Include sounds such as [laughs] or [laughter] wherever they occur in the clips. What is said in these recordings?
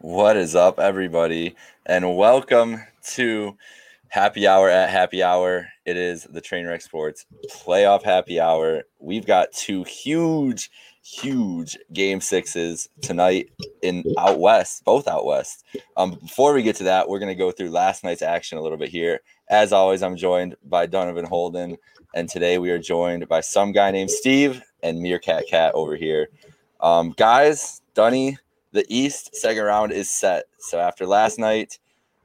What is up, everybody? And welcome to Happy Hour at Happy Hour. It is the Trainwreck Sports playoff happy hour. We've got two huge, huge game sixes tonight in out west, both out west. Um, before we get to that, we're going to go through last night's action a little bit here. As always, I'm joined by Donovan Holden, and today we are joined by some guy named Steve and Meerkat Cat over here. Um, guys, Dunny, the East second round is set. So after last night,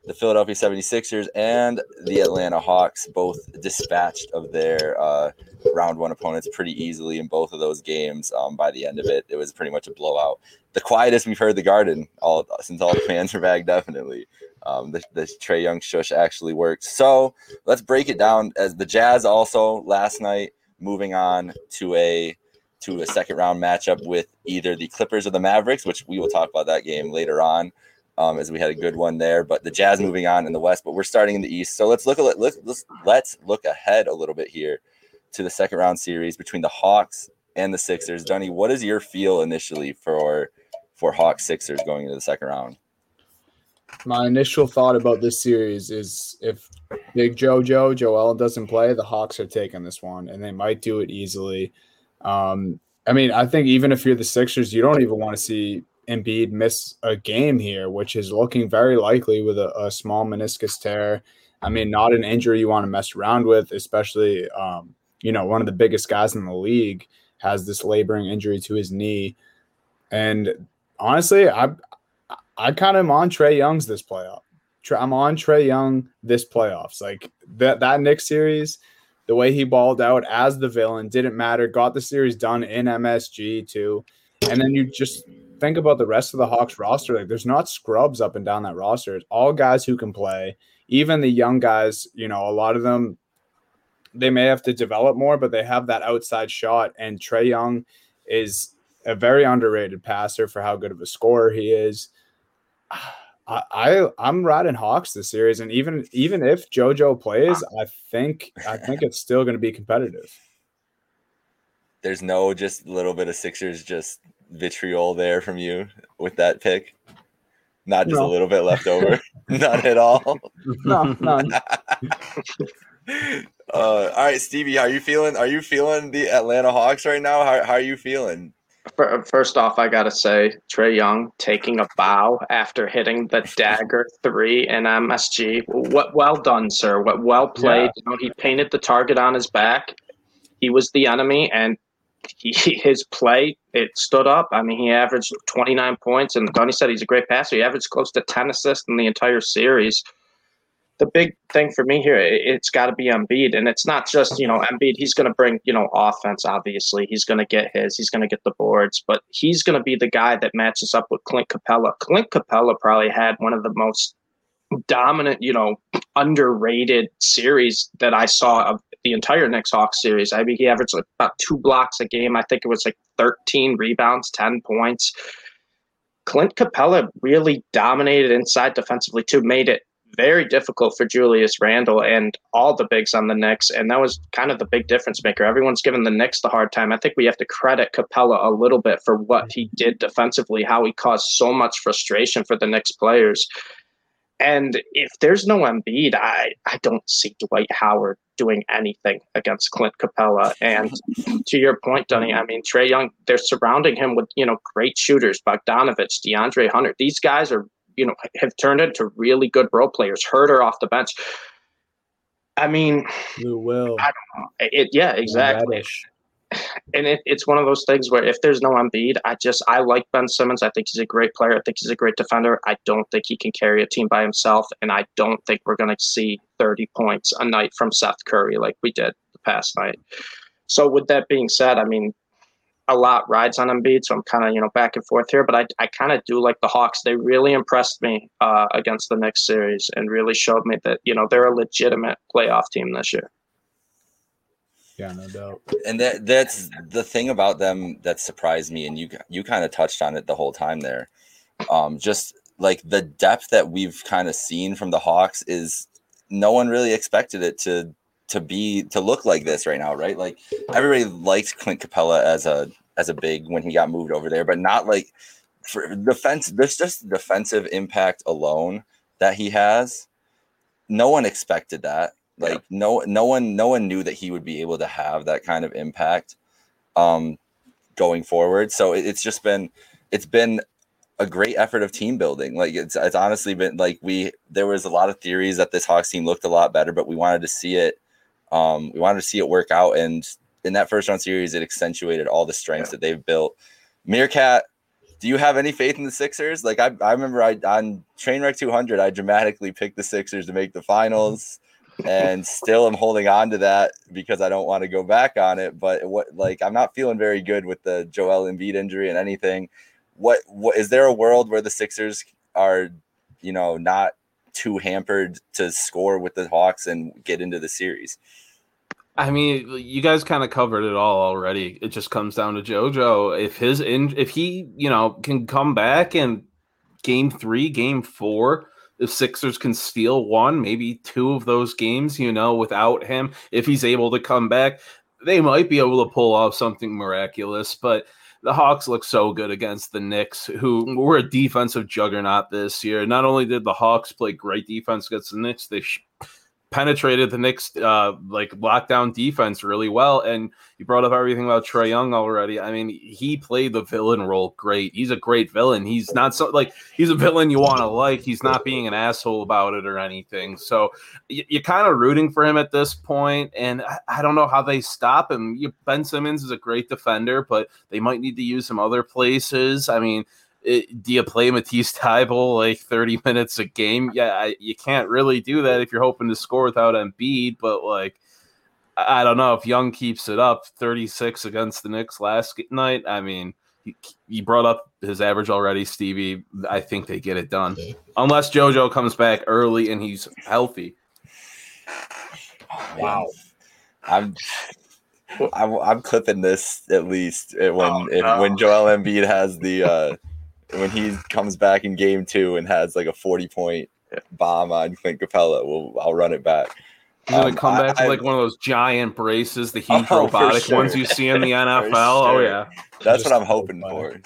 the Philadelphia 76ers and the Atlanta Hawks both dispatched of their uh, round one opponents pretty easily in both of those games. Um, by the end of it, it was pretty much a blowout. The quietest we've heard the Garden all since all the fans [laughs] are back. Definitely, um, the, the Trae Young shush actually worked. So let's break it down. As the Jazz also last night moving on to a to a second round matchup with either the Clippers or the Mavericks, which we will talk about that game later on, um, as we had a good one there. But the Jazz moving on in the West, but we're starting in the East. So let's look at let's let's, let's look ahead a little bit here to the second round series between the Hawks and the Sixers. Dunny, what is your feel initially for for Hawks Sixers going into the second round? My initial thought about this series is if Big JoJo Joel doesn't play, the Hawks are taking this one, and they might do it easily. Um, I mean, I think even if you're the Sixers, you don't even want to see Embiid miss a game here, which is looking very likely with a, a small meniscus tear. I mean, not an injury you want to mess around with, especially, um, you know, one of the biggest guys in the league has this laboring injury to his knee. And honestly, I I kind of am on Trae Young's this playoff. I'm on Trae Young this playoffs. Like that that Knicks series, the way he balled out as the villain didn't matter. Got the series done in MSG too, and then you just think about the rest of the Hawks roster. Like there's not scrubs up and down that roster. It's all guys who can play. Even the young guys, you know, a lot of them they may have to develop more, but they have that outside shot. And Trae Young is a very underrated passer for how good of a scorer he is. Ah, I, I I'm riding Hawks this series, and even even if JoJo plays, I think I think it's still going to be competitive. There's no just a little bit of Sixers just vitriol there from you with that pick. Not just no. a little bit left over. [laughs] None at all. No, none. [laughs] uh, all right, Stevie, how are you feeling? Are you feeling the Atlanta Hawks right now? How, how are you feeling? First off, I gotta say Trae Young taking a bow after hitting the [laughs] dagger three in MSG. What well done, sir. What well played. Yeah. You know, he painted the target on his back. He was the enemy, and he, [laughs] his play it stood up. I mean, he averaged 29 points, and Donnie said he's a great passer. He averaged close to 10 assists in the entire series the big thing for me here, it's got to be Embiid, and it's not just you know Embiid. He's going to bring you know offense. Obviously, he's going to get his. He's going to get the boards, but he's going to be the guy that matches up with Clint Capela. Clint Capela probably had one of the most dominant, you know, underrated series that I saw of the entire Knicks Hawks series. I mean, he averaged like about two blocks a game. I think it was like 13 rebounds, 10 points. Clint Capela really dominated inside defensively too, made it very difficult for Julius Randle and all the bigs on the Knicks. And that was kind of the big difference maker. Everyone's given the Knicks the hard time. I think we have to credit Capela a little bit for what he did defensively, how he caused so much frustration for the Knicks players. And if there's no Embiid, I, I don't see Dwight Howard doing anything against Clint Capela. And to your point, Dunny, I mean, Trae Young, they're surrounding him with, you know, great shooters, Bogdanovic, DeAndre Hunter. These guys are you know have turned into really good role players. Huerter off the bench. I mean, Lou Will. I don't know. It, yeah, exactly. And it, it's one of those things where if there's no Embiid, I just I like Ben Simmons. I think he's a great player. I think he's a great defender. I don't think he can carry a team by himself, and I don't think we're going to see 30 points a night from Seth Curry like we did the past night. So with that being said, I mean, a lot rides on Embiid, so I'm kind of you know back and forth here. But I, I kind of do like the Hawks. They really impressed me uh, against the Knicks series and really showed me that you know they're a legitimate playoff team this year. Yeah, no doubt. And that that's the thing about them that surprised me, and you you kind of touched on it the whole time there. Um, just like the depth that we've kind of seen from the Hawks is no one really expected it to to be to look like this right now, right? Like everybody liked Clint Capela as a as a big when he got moved over there, but not like for defense, there's just defensive impact alone that he has. No one expected that. Like yeah. no no one no one knew that he would be able to have that kind of impact um going forward. So it, it's just been it's been a great effort of team building. Like it's it's honestly been like we there was a lot of theories that this Hawks team looked a lot better, but we wanted to see it. Um, we wanted to see it work out, and in that first round series, it accentuated all the strengths yeah. that they've built. Meerkat, do you have any faith in the Sixers? Like I, I remember I on Trainwreck 200, I dramatically picked the Sixers to make the finals, mm-hmm. [laughs] and still am holding on to that because I don't want to go back on it. But what like I'm not feeling very good with the Joel Embiid injury and anything what what is there a world where the Sixers are, you know, not too hampered to score with the Hawks and get into the series? I mean, you guys kind of covered it all already. It just comes down to JoJo. If his in, if he, you know, can come back and game three, game four, if Sixers can steal one, maybe two of those games, you know, without him, if he's able to come back, they might be able to pull off something miraculous. But the Hawks look so good against the Knicks, who were a defensive juggernaut this year. Not only did the Hawks play great defense against the Knicks, they sh- penetrated the Knicks uh, like lockdown defense really well. And you brought up everything about Trae Young already. I mean, he played the villain role great. He's a great villain. He's not so like he's a villain you want to like. He's not being an asshole about it or anything. So y- you're kind of rooting for him at this point, and I-, I don't know how they stop him. You, ben Simmons is a great defender, but they might need to use him other places. I mean, it, do you play Matisse Thybulle like 30 [laughs] minutes a game? Yeah, I, you can't really do that if you're hoping to score without Embiid, but like, I don't know if Young keeps it up 36 against the Knicks last night. I mean, he, he brought up his average already, Stevie. I think they get it done. Unless JoJo comes back early and he's healthy. Wow. I'm I'm, I'm clipping this at least when oh, no. when Joel Embiid has the uh when he comes back in game two and has like a 40 point bomb on Clint Capela, we'll, I'll run it back. He's gonna um, come back I, with like one of those giant braces, the huge [laughs] oh, robotic sure. ones you see in the NFL. Oh, sure. Oh yeah, that's what I'm hoping for.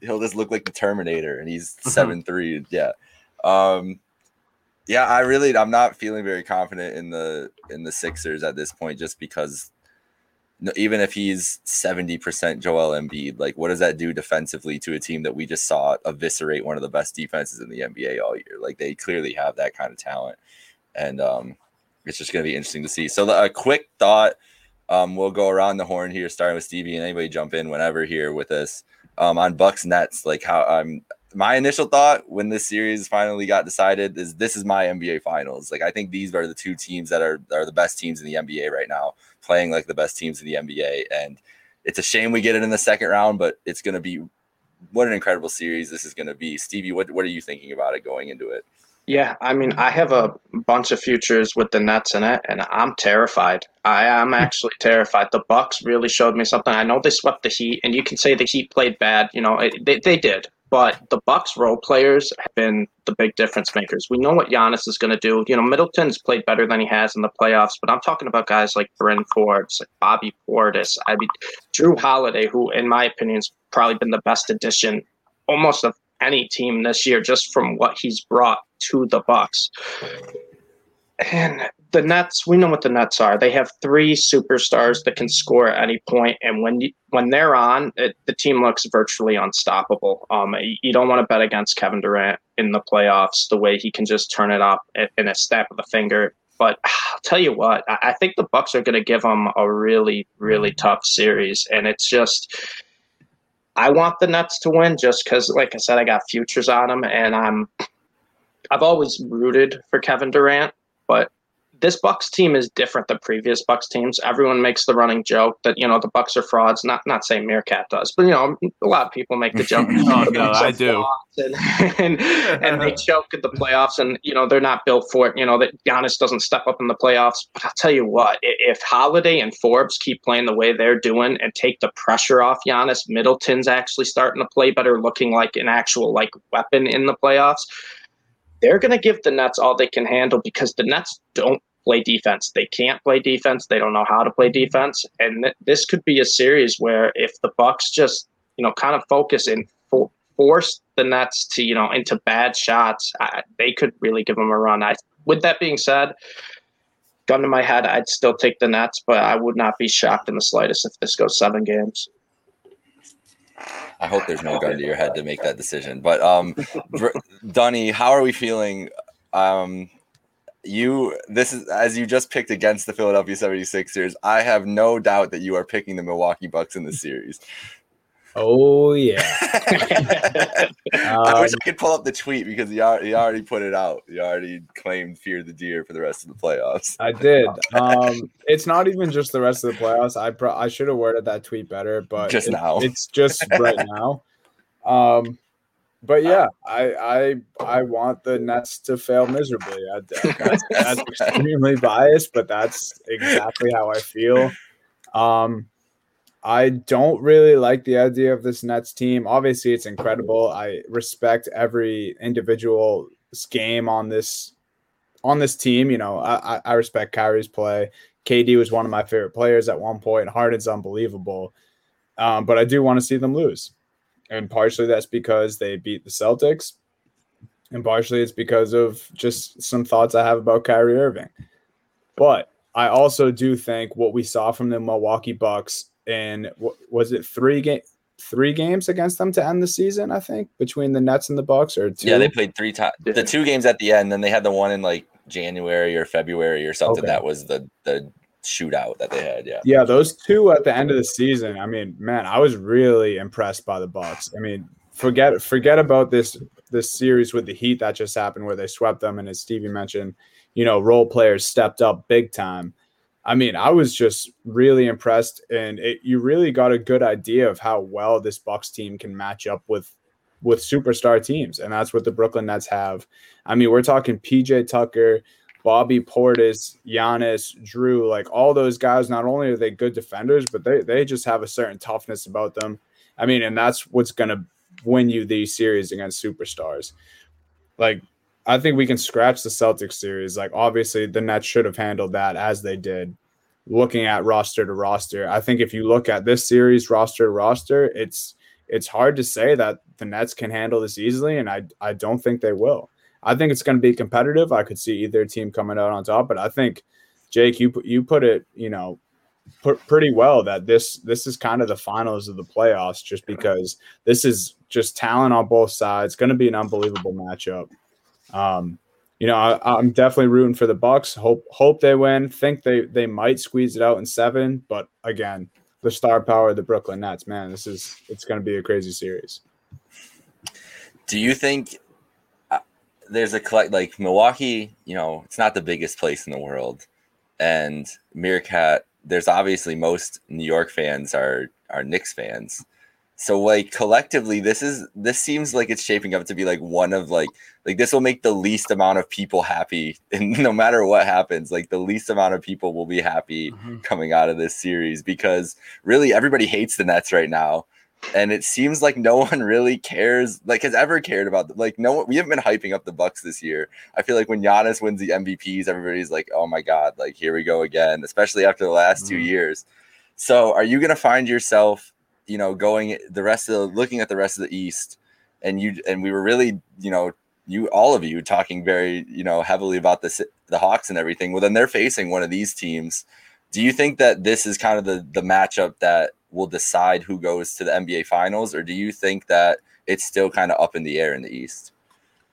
He'll just look like the Terminator, and he's mm-hmm. seven three. Yeah, um, yeah. I really, I'm not feeling very confident in the in the Sixers at this point, just because even if he's 70% Joel Embiid, like what does that do defensively to a team that we just saw eviscerate one of the best defenses in the NBA all year? Like they clearly have that kind of talent. And um, it's just going to be interesting to see. So a quick thought, um, we'll go around the horn here, starting with Stevie and anybody jump in whenever here with us um, on Bucks Nets. Like how I'm, my initial thought when this series finally got decided is this is my NBA finals. Like I think these are the two teams that are are the best teams in the NBA right now playing like the best teams in the NBA. And it's a shame we get it in the second round, but it's going to be what an incredible series this is going to be. Stevie, what, what are you thinking about it going into it? Yeah, I mean, I have a bunch of futures with the Nets in it, and I'm terrified. I am [laughs] actually terrified. The Bucks really showed me something. I know they swept the Heat, and you can say the Heat played bad. You know, it, they they did, but the Bucks role players have been the big difference makers. We know what Giannis is going to do. You know, Middleton's played better than he has in the playoffs, but I'm talking about guys like Bryn Forbes, like Bobby Portis. I mean, Jrue Holiday, who, in my opinion, has probably been the best addition almost of any team this year, just from what he's brought to the Bucks. And the Nets, we know what the Nets are. They have three superstars that can score at any point, and when when they're on, it, the team looks virtually unstoppable. Um, you don't want to bet against Kevin Durant in the playoffs. The way he can just turn it up in a snap of the finger. But [sighs] I'll tell you what, I think the Bucks are going to give them a really, really tough series, and it's just. I want the Nets to win just because, like I said, I got futures on them, and I'm. I've always rooted for Kevin Durant, but this Bucks team is different than previous Bucks teams. Everyone makes the running joke that you know the Bucks are frauds. Not not saying Meerkat does, but you know a lot of people make the joke. [laughs] oh, no, I do. And, [laughs] and, and they [laughs] choke at the playoffs, and you know they're not built for it. You know that Giannis doesn't step up in the playoffs. But I'll tell you what, if Holiday and Forbes keep playing the way they're doing and take the pressure off Giannis, Middleton's actually starting to play better, looking like an actual like weapon in the playoffs they're going to give the Nets all they can handle because the Nets don't play defense. They can't play defense. They don't know how to play defense. And th- this could be a series where if the Bucks just, you know, kind of focus and fo- force the Nets to you know into bad shots, I, they could really give them a run. I, with that being said, gun to my head, I'd still take the Nets, but I would not be shocked in the slightest if this goes seven games. I hope there's no gun to your head to make that decision. But um, Dunny, how are we feeling? Um, you this is as you just picked against the Philadelphia 76ers. I have no doubt that you are picking the Milwaukee Bucks in the series. Oh yeah. [laughs] I wish um, I could pull up the tweet because he already, he already put it out. He already claimed fear the deer for the rest of the playoffs. I did. Um, it's not even just the rest of the playoffs. I pro- I should have worded that tweet better, but just it, now. It's just right [laughs] now. Um, but yeah, I I I want the Nets to fail miserably. I, [laughs] that's, that's extremely biased, but that's exactly how I feel. Um, I don't really like the idea of this Nets team. Obviously, it's incredible. I respect every individual game on this on this team. You know, I, I respect Kyrie's play. KD was one of my favorite players at one point. Harden's unbelievable, um, but I do want to see them lose, and partially that's because they beat the Celtics, and partially it's because of just some thoughts I have about Kyrie Irving. But I also do think what we saw from the Milwaukee Bucks and was it three game three games against them to end the season? I think between the Nets and the Bucks, or two. Yeah, they played three times. The two games at the end, then they had the one in like January or February or something. Okay. That was the the shootout that they had. Yeah, yeah, those two at the end of the season. I mean, man, I was really impressed by the Bucks. I mean, forget forget about this this series with the Heat that just happened where they swept them, and as Stevie mentioned, you know, role players stepped up big time. I mean, I was just really impressed, and it, you really got a good idea of how well this Bucks team can match up with with superstar teams, and that's what the Brooklyn Nets have. I mean, we're talking PJ Tucker, Bobby Portis, Giannis, Jrue, like all those guys. Not only are they good defenders, but they they just have a certain toughness about them. I mean, and that's what's gonna win you these series against superstars. Like I think we can scratch the Celtics series. Like obviously the Nets should have handled that as they did. Looking at roster to roster, I think if you look at this series roster to roster, it's it's hard to say that the Nets can handle this easily, and I I don't think they will. I think it's going to be competitive. I could see either team coming out on top, but I think Jake, you you put it, you know, put pretty well that this this is kind of the finals of the playoffs, just because this is just talent on both sides. Going to be an unbelievable matchup. Um, you know, I, am definitely rooting for the Bucks. Hope hope they win. Think they they might squeeze it out in seven, but again, the star power of the Brooklyn Nets, man, this is it's going to be a crazy series. Do you think uh, there's a collect like Milwaukee? You know, it's not the biggest place in the world, and Meerkat. There's obviously most New York fans are are Knicks fans. So like collectively, this is this seems like it's shaping up to be like one of like like this will make the least amount of people happy, [laughs] and no matter what happens, like the least amount of people will be happy mm-hmm. coming out of this series because really everybody hates the Nets right now, and it seems like no [laughs] one really cares, like has ever cared about the, like no one. We haven't been hyping up the Bucks this year. I feel like when Giannis wins the MVPs, everybody's like, oh my god, like here we go again, especially after the last mm-hmm. two years. So are you gonna find yourself? You know, going the rest of the, looking at the rest of the East, and you and we were really, you know, you all of you talking very, you know, heavily about the the Hawks and everything. Well, then they're facing one of these teams. Do you think that this is kind of the the matchup that will decide who goes to the NBA Finals, or do you think that it's still kind of up in the air in the East?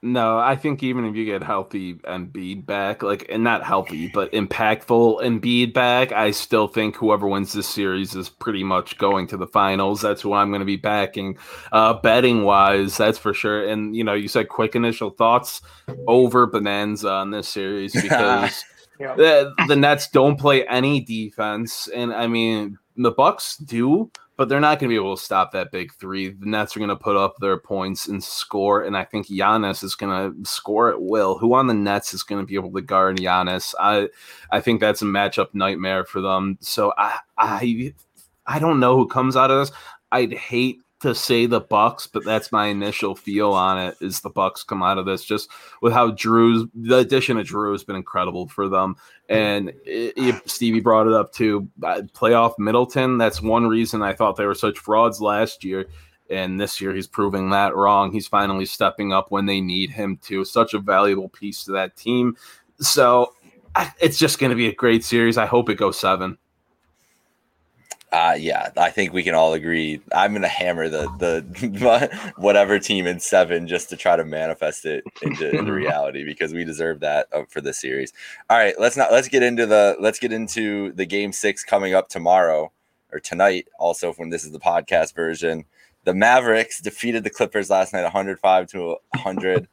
No, I think even if you get healthy Embiid back, like and not healthy, but impactful Embiid back, I still think whoever wins this series is pretty much going to the finals. That's who I'm going to be backing, uh, betting wise. That's for sure. And you know, you said quick initial thoughts over Bonanza on this series [laughs] because the the Nets don't play any defense, and I mean the Bucks do, but they're not going to be able to stop that big three. The Nets are going to put up their points and score, and I think Giannis is going to score at will. Who on the Nets is going to be able to guard Giannis? I I think that's a matchup nightmare for them. So I I I don't know who comes out of this. I'd hate to say the Bucks, but that's my initial feel on it. Is the Bucks come out of this just with how Jrue's the addition of Jrue has been incredible for them, and it, Stevie brought it up too. Playoff Middleton. That's one reason I thought they were such frauds last year. And this year he's proving that wrong. He's finally stepping up when they need him to. Such a valuable piece to that team. So it's just going to be a great series. I hope it goes seven. Uh, yeah, I think we can all agree. I'm gonna hammer the the [laughs] whatever team in seven just to try to manifest it into, [laughs] into reality because we deserve that uh, for this series. All right, let's not let's get into the let's get into the game six coming up tomorrow or tonight. Also, when this is the podcast version, the Mavericks defeated the Clippers last night, 105 to 100,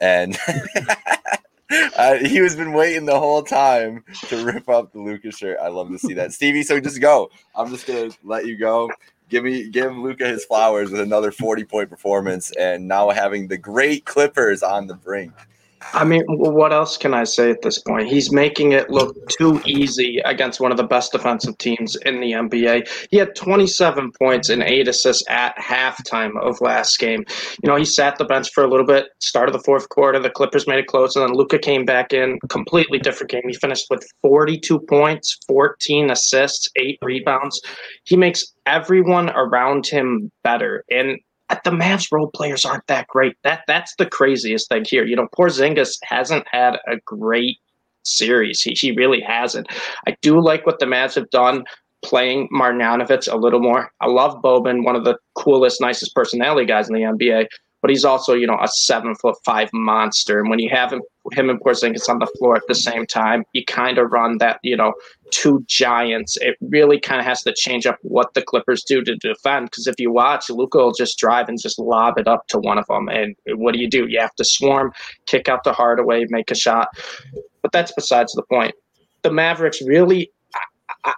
and [laughs] Uh, he was been waiting the whole time to rip up the Luka shirt. I love to see that, Stevie. So just go. I'm just gonna let you go. Give me give Luka his flowers with another 40 point performance, and now having the great Clippers on the brink. I mean, what else can I say at this point? He's making it look too easy against one of the best defensive teams in the NBA. He had 27 points and eight assists at halftime of last game. You know, he sat the bench for a little bit, started the fourth quarter. The Clippers made it close, and then Luka came back in. Completely different game. He finished with 42 points, 14 assists, eight rebounds. He makes everyone around him better. And the Mavs role players aren't that great. That that's the craziest thing here. You know, Porzingis hasn't had a great series. He he really hasn't. I do like what the Mavs have done playing Marjanovic a little more. I love Boban, one of the coolest, nicest personality guys in the NBA but he's also, you know, a seven foot five monster. And when you have him, him and Porzingis on the floor at the same time, you kind of run that, you know, two giants. It really kind of has to change up what the Clippers do to defend. Because if you watch, Luka will just drive and just lob it up to one of them. And what do you do? You have to swarm, kick out the Hardaway, make a shot. But that's besides the point. The Mavericks really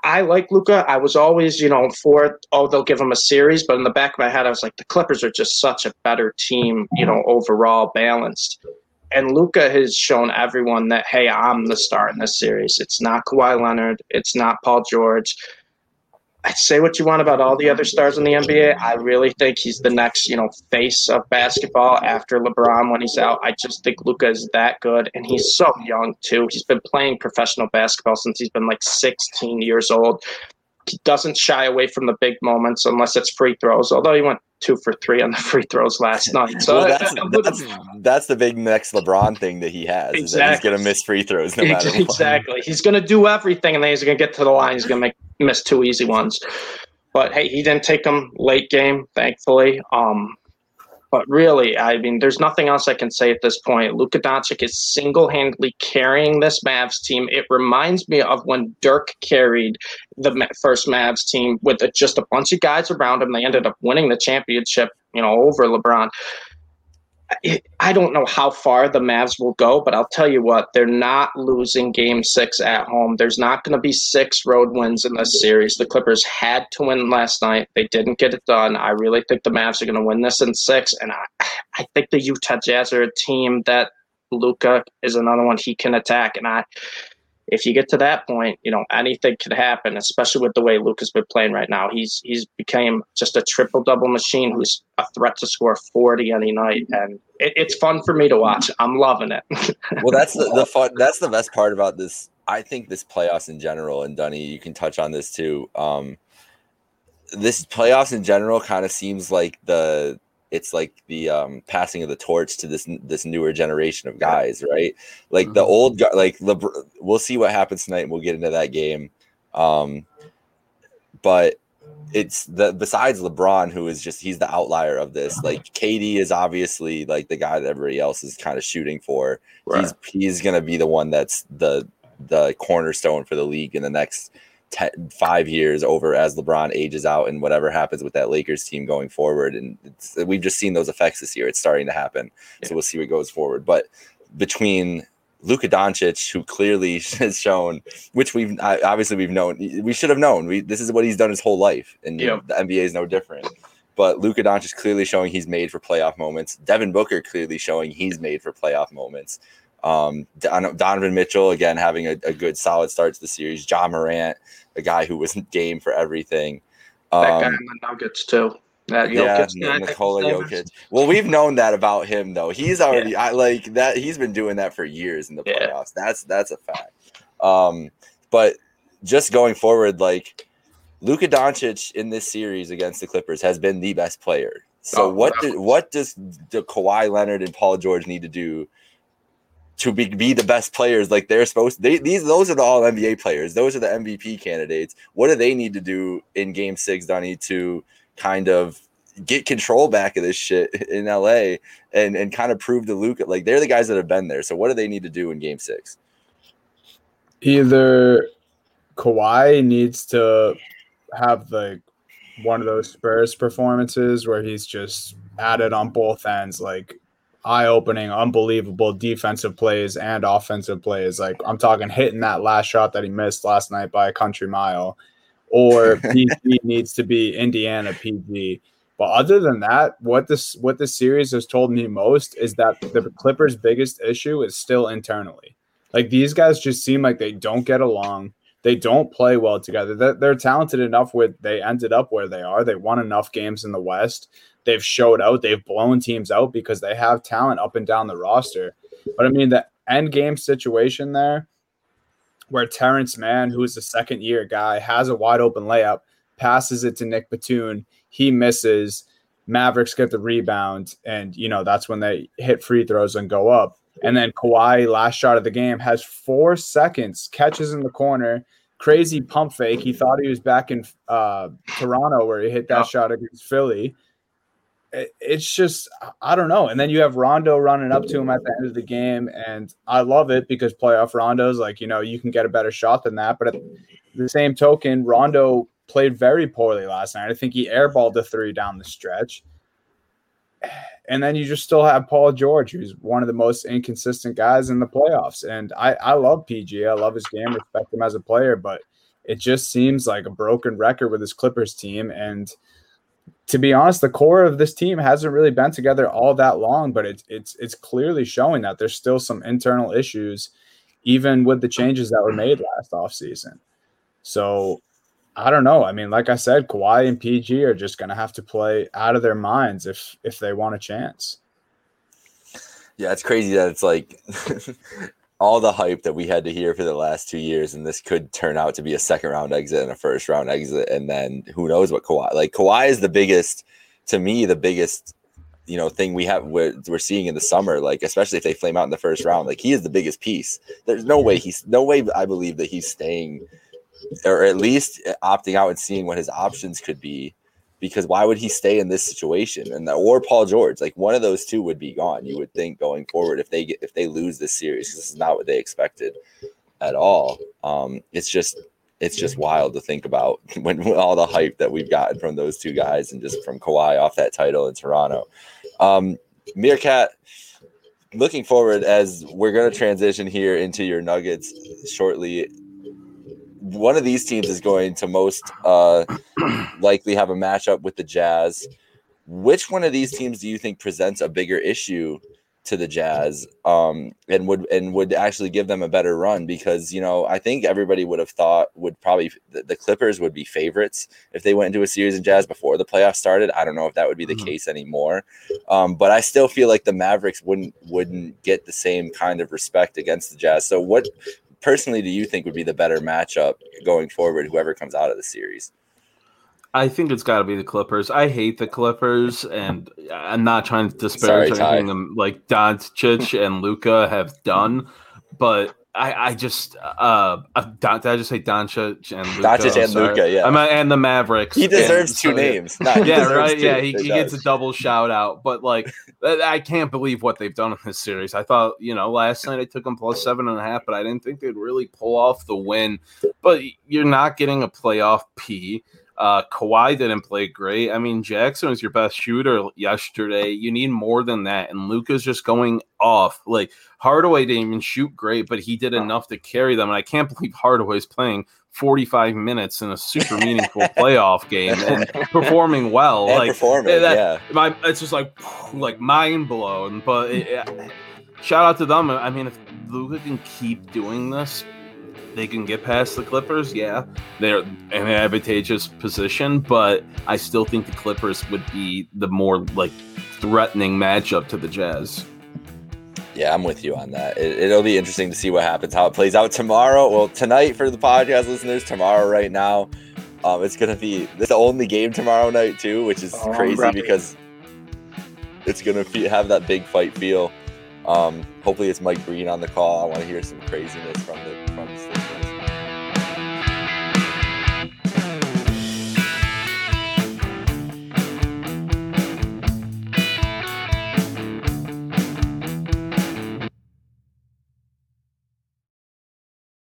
I, like Luka. I was always, you know, for oh they'll give him a series, but in the back of my head, I was like, the Clippers are just such a better team, you know, overall balanced. And Luka has shown everyone that hey, I'm the star in this series. It's not Kawhi Leonard, it's not Paul George, I say what you want about all the other stars in the NBA. I really think he's the next, you know, face of basketball after LeBron when he's out. I just think Luka is that good, and he's so young too. He's been playing professional basketball since he's been like 16 years old. He doesn't shy away from the big moments unless it's free throws. Although he went two for three on the [laughs] free throws last night. So well, that's, that's, that's, the big next LeBron thing that he has. Exactly. he's going to miss free throws no matter Exactly. What. He's going to do everything, and then he's going to get to the line. He's going to make miss two easy ones. But hey, he didn't take them late game, thankfully. Um, but really, I mean, there's nothing else I can say at this point. Luka Doncic is single handedly carrying this Mavs team. It reminds me of when Dirk carried the first Mavs team with just a bunch of guys around him. They ended up winning the championship, you know, over LeBron. I don't know how far the Mavs will go, but I'll tell you what, they're not losing game six at home. There's not going to be six road wins in this series. The Clippers had to win last night. They didn't get it done. I really think the Mavs are going to win this in six. And I, I think the Utah Jazz are a team that Luka is another one he can attack. And I, if you get to that point, you know anything could happen, especially with the way Luka's been playing right now. He's he's became just a triple double machine who's a threat to score forty any night, and it, it's fun for me to watch. I'm loving it. [laughs] well, that's the, the fun. That's the best part about this. I think this playoffs in general, and Dunny, you can touch on this too. Um, this playoffs in general kind of seems like the it's like the um, passing of the torch to this this newer generation of guys, right? Like mm-hmm. the old guy, like LeBron, we'll see what happens tonight, and we'll get into that game. Um, but it's the besides LeBron, who is just he's the outlier of this. Like KD is obviously like the guy that everybody else is kind of shooting for. Right. He's he's gonna be the one that's the the cornerstone for the league in the next ten, five years over as LeBron ages out and whatever happens with that Lakers team going forward. And we've just seen those effects this year. It's starting to happen. Yeah. So we'll see what goes forward. But between Luka Doncic, who clearly [laughs] has shown, which we've obviously we've known, we should have known. We this is what he's done his whole life, and yeah. the NBA is no different. But Luka Doncic clearly showing he's made for playoff moments. Devin Booker clearly showing he's made for playoff moments. Um, Donovan Mitchell again having a, a, good solid start to the series. Ja Morant, a guy who was [laughs] game for everything. Um, that guy um, in the Nuggets too. That Jokic yeah, Nikola Jokic. Well, we've known that about him though. He's already yeah. I like that. He's been doing that for years in the playoffs. Yeah. That's that's a fact. Um, but just going forward, like Luka Doncic in this series against the Clippers has been the best player So Oh, what that do, what does the Kawhi Leonard and Paul George need to do to be, be the best players like they're supposed to? They, these those are the all NBA players. Those are the MVP candidates. What do they need to do in Game Six, Dunny, to kind of get control back of this shit [laughs] in LA and and kind of prove to Luka like they're the guys that have been there. So what do they need to do in Game Six? Either Kawhi needs to have like one of those Spurs performances where he's just it on both ends, like eye opening, unbelievable defensive plays and offensive plays. Like I'm talking hitting that last shot that he missed last night by a country mile, or [laughs] PG needs to be Indiana PG. But other than that, what this what this series has told me most is that the Clippers' biggest issue is still internally. Like these guys just seem like they don't get along. They don't play well together. They're, they're talented enough where they ended up where they are. They won enough games in the West. They've showed out. They've blown teams out because they have talent up and down the roster. But I mean, the end game situation there, where Terance Mann, who's a second year guy, has a wide open layup, passes it to Nic Batum. He misses. Mavericks get the rebound, and you know that's when they hit free throws and go up. And then Kawhi, last shot of the game, has four seconds, catches in the corner, crazy pump fake. He thought he was back in uh, Toronto where he hit that Yeah. shot against Philly. It- It's just, I don't know. And then you have Rondo running up to him at the end of the game. And I love it because playoff Rondo's like, you know, you can get a better shot than that. But at the same token, Rondo played very poorly last night. I think he airballed the three down the stretch. [sighs] And then you just still have Paul George, who's one of the most inconsistent guys in the playoffs. And I, I love PG. I love his game, respect him as a player, but it just seems like a broken record with his Clippers team. And to be honest, the core of this team hasn't really been together all that long, but it's it's it's clearly showing that there's still some internal issues, even with the changes that were made last offseason. So I don't know. I mean, like I said, Kawhi and PG are just to have to play out of their minds if if they want a chance. Yeah, it's crazy that it's like [laughs] all the hype that we had to hear for the last two years, and this could turn out to be a second round exit and a first round exit, and then who knows what Kawhi like Kawhi is the biggest to me, the biggest you know thing we have we're, we're seeing in the summer, like especially if they flame out in the first round, like he is the biggest piece. There's no way he's no way I believe that he's staying or at least opting out and seeing what his options could be because why would he stay in this situation? And that or Paul George like one of those two would be gone you would think going forward if they get if they lose this series, this is not what they expected at all. Um it's just it's just wild to think about [laughs] when, when all the hype that we've gotten from those two guys and just from Kawhi off that title in Toronto. Um Meerkat looking forward as we're going to transition here into your Nuggets shortly one of these teams is going to most uh, likely have a matchup with the Jazz. Which one of these teams do you think presents a bigger issue to the Jazz um, and would and would actually give them a better run? Because you know I think everybody would have thought would probably the, Clippers would be favorites if they went into a series in Jazz before the playoffs started. I don't know if that would be the Mhm. case anymore, um, but I still feel like the Mavericks wouldn't wouldn't get the same kind of respect against the Jazz. So what personally do you think would be the better matchup going forward, whoever comes out of the series? I think it's got to be the Clippers. I hate the Clippers, and I'm not trying to disparage Ty. anything um, like Doncic and Luka have done, but I, I just uh, uh, Don, did I just say Doncic and Luka? Doncic and Luka, yeah. I mean, and the Mavericks. He deserves And two so- names. No, yeah, right. two. Yeah, he, He gets a double shout out. But like, I I can't believe what they've done in this series. I thought, you know, last night I took them plus seven and a half, but I didn't think they'd really pull off the win. But you're not getting a playoff P. Uh, Kawhi didn't play great. I mean, Jackson was your best shooter yesterday. You need more than that. And Luka's just going off. Like Hardaway didn't even shoot great, but he did enough to carry them. And I can't believe Hardaway's playing 45 minutes in a super meaningful [laughs] playoff game and [laughs] performing well. And like performing, that- yeah. my it's just like like mind blown. But it, shout out to them. I mean, if Luka can keep doing this, they can get past the Clippers. Yeah, they're in an advantageous position, but I still think the Clippers would be the more like threatening matchup to the Jazz. Yeah, I'm with you on that. It, it'll be interesting to see what happens, how it plays out tomorrow. Well, tonight for the podcast listeners, tomorrow right now, um, it's gonna be this the only game tomorrow night too, which is Oh, crazy ready. because it's gonna fe- have that big fight feel. Um, hopefully, it's Mike Breen on the call. I want to hear some craziness from the from the stadium.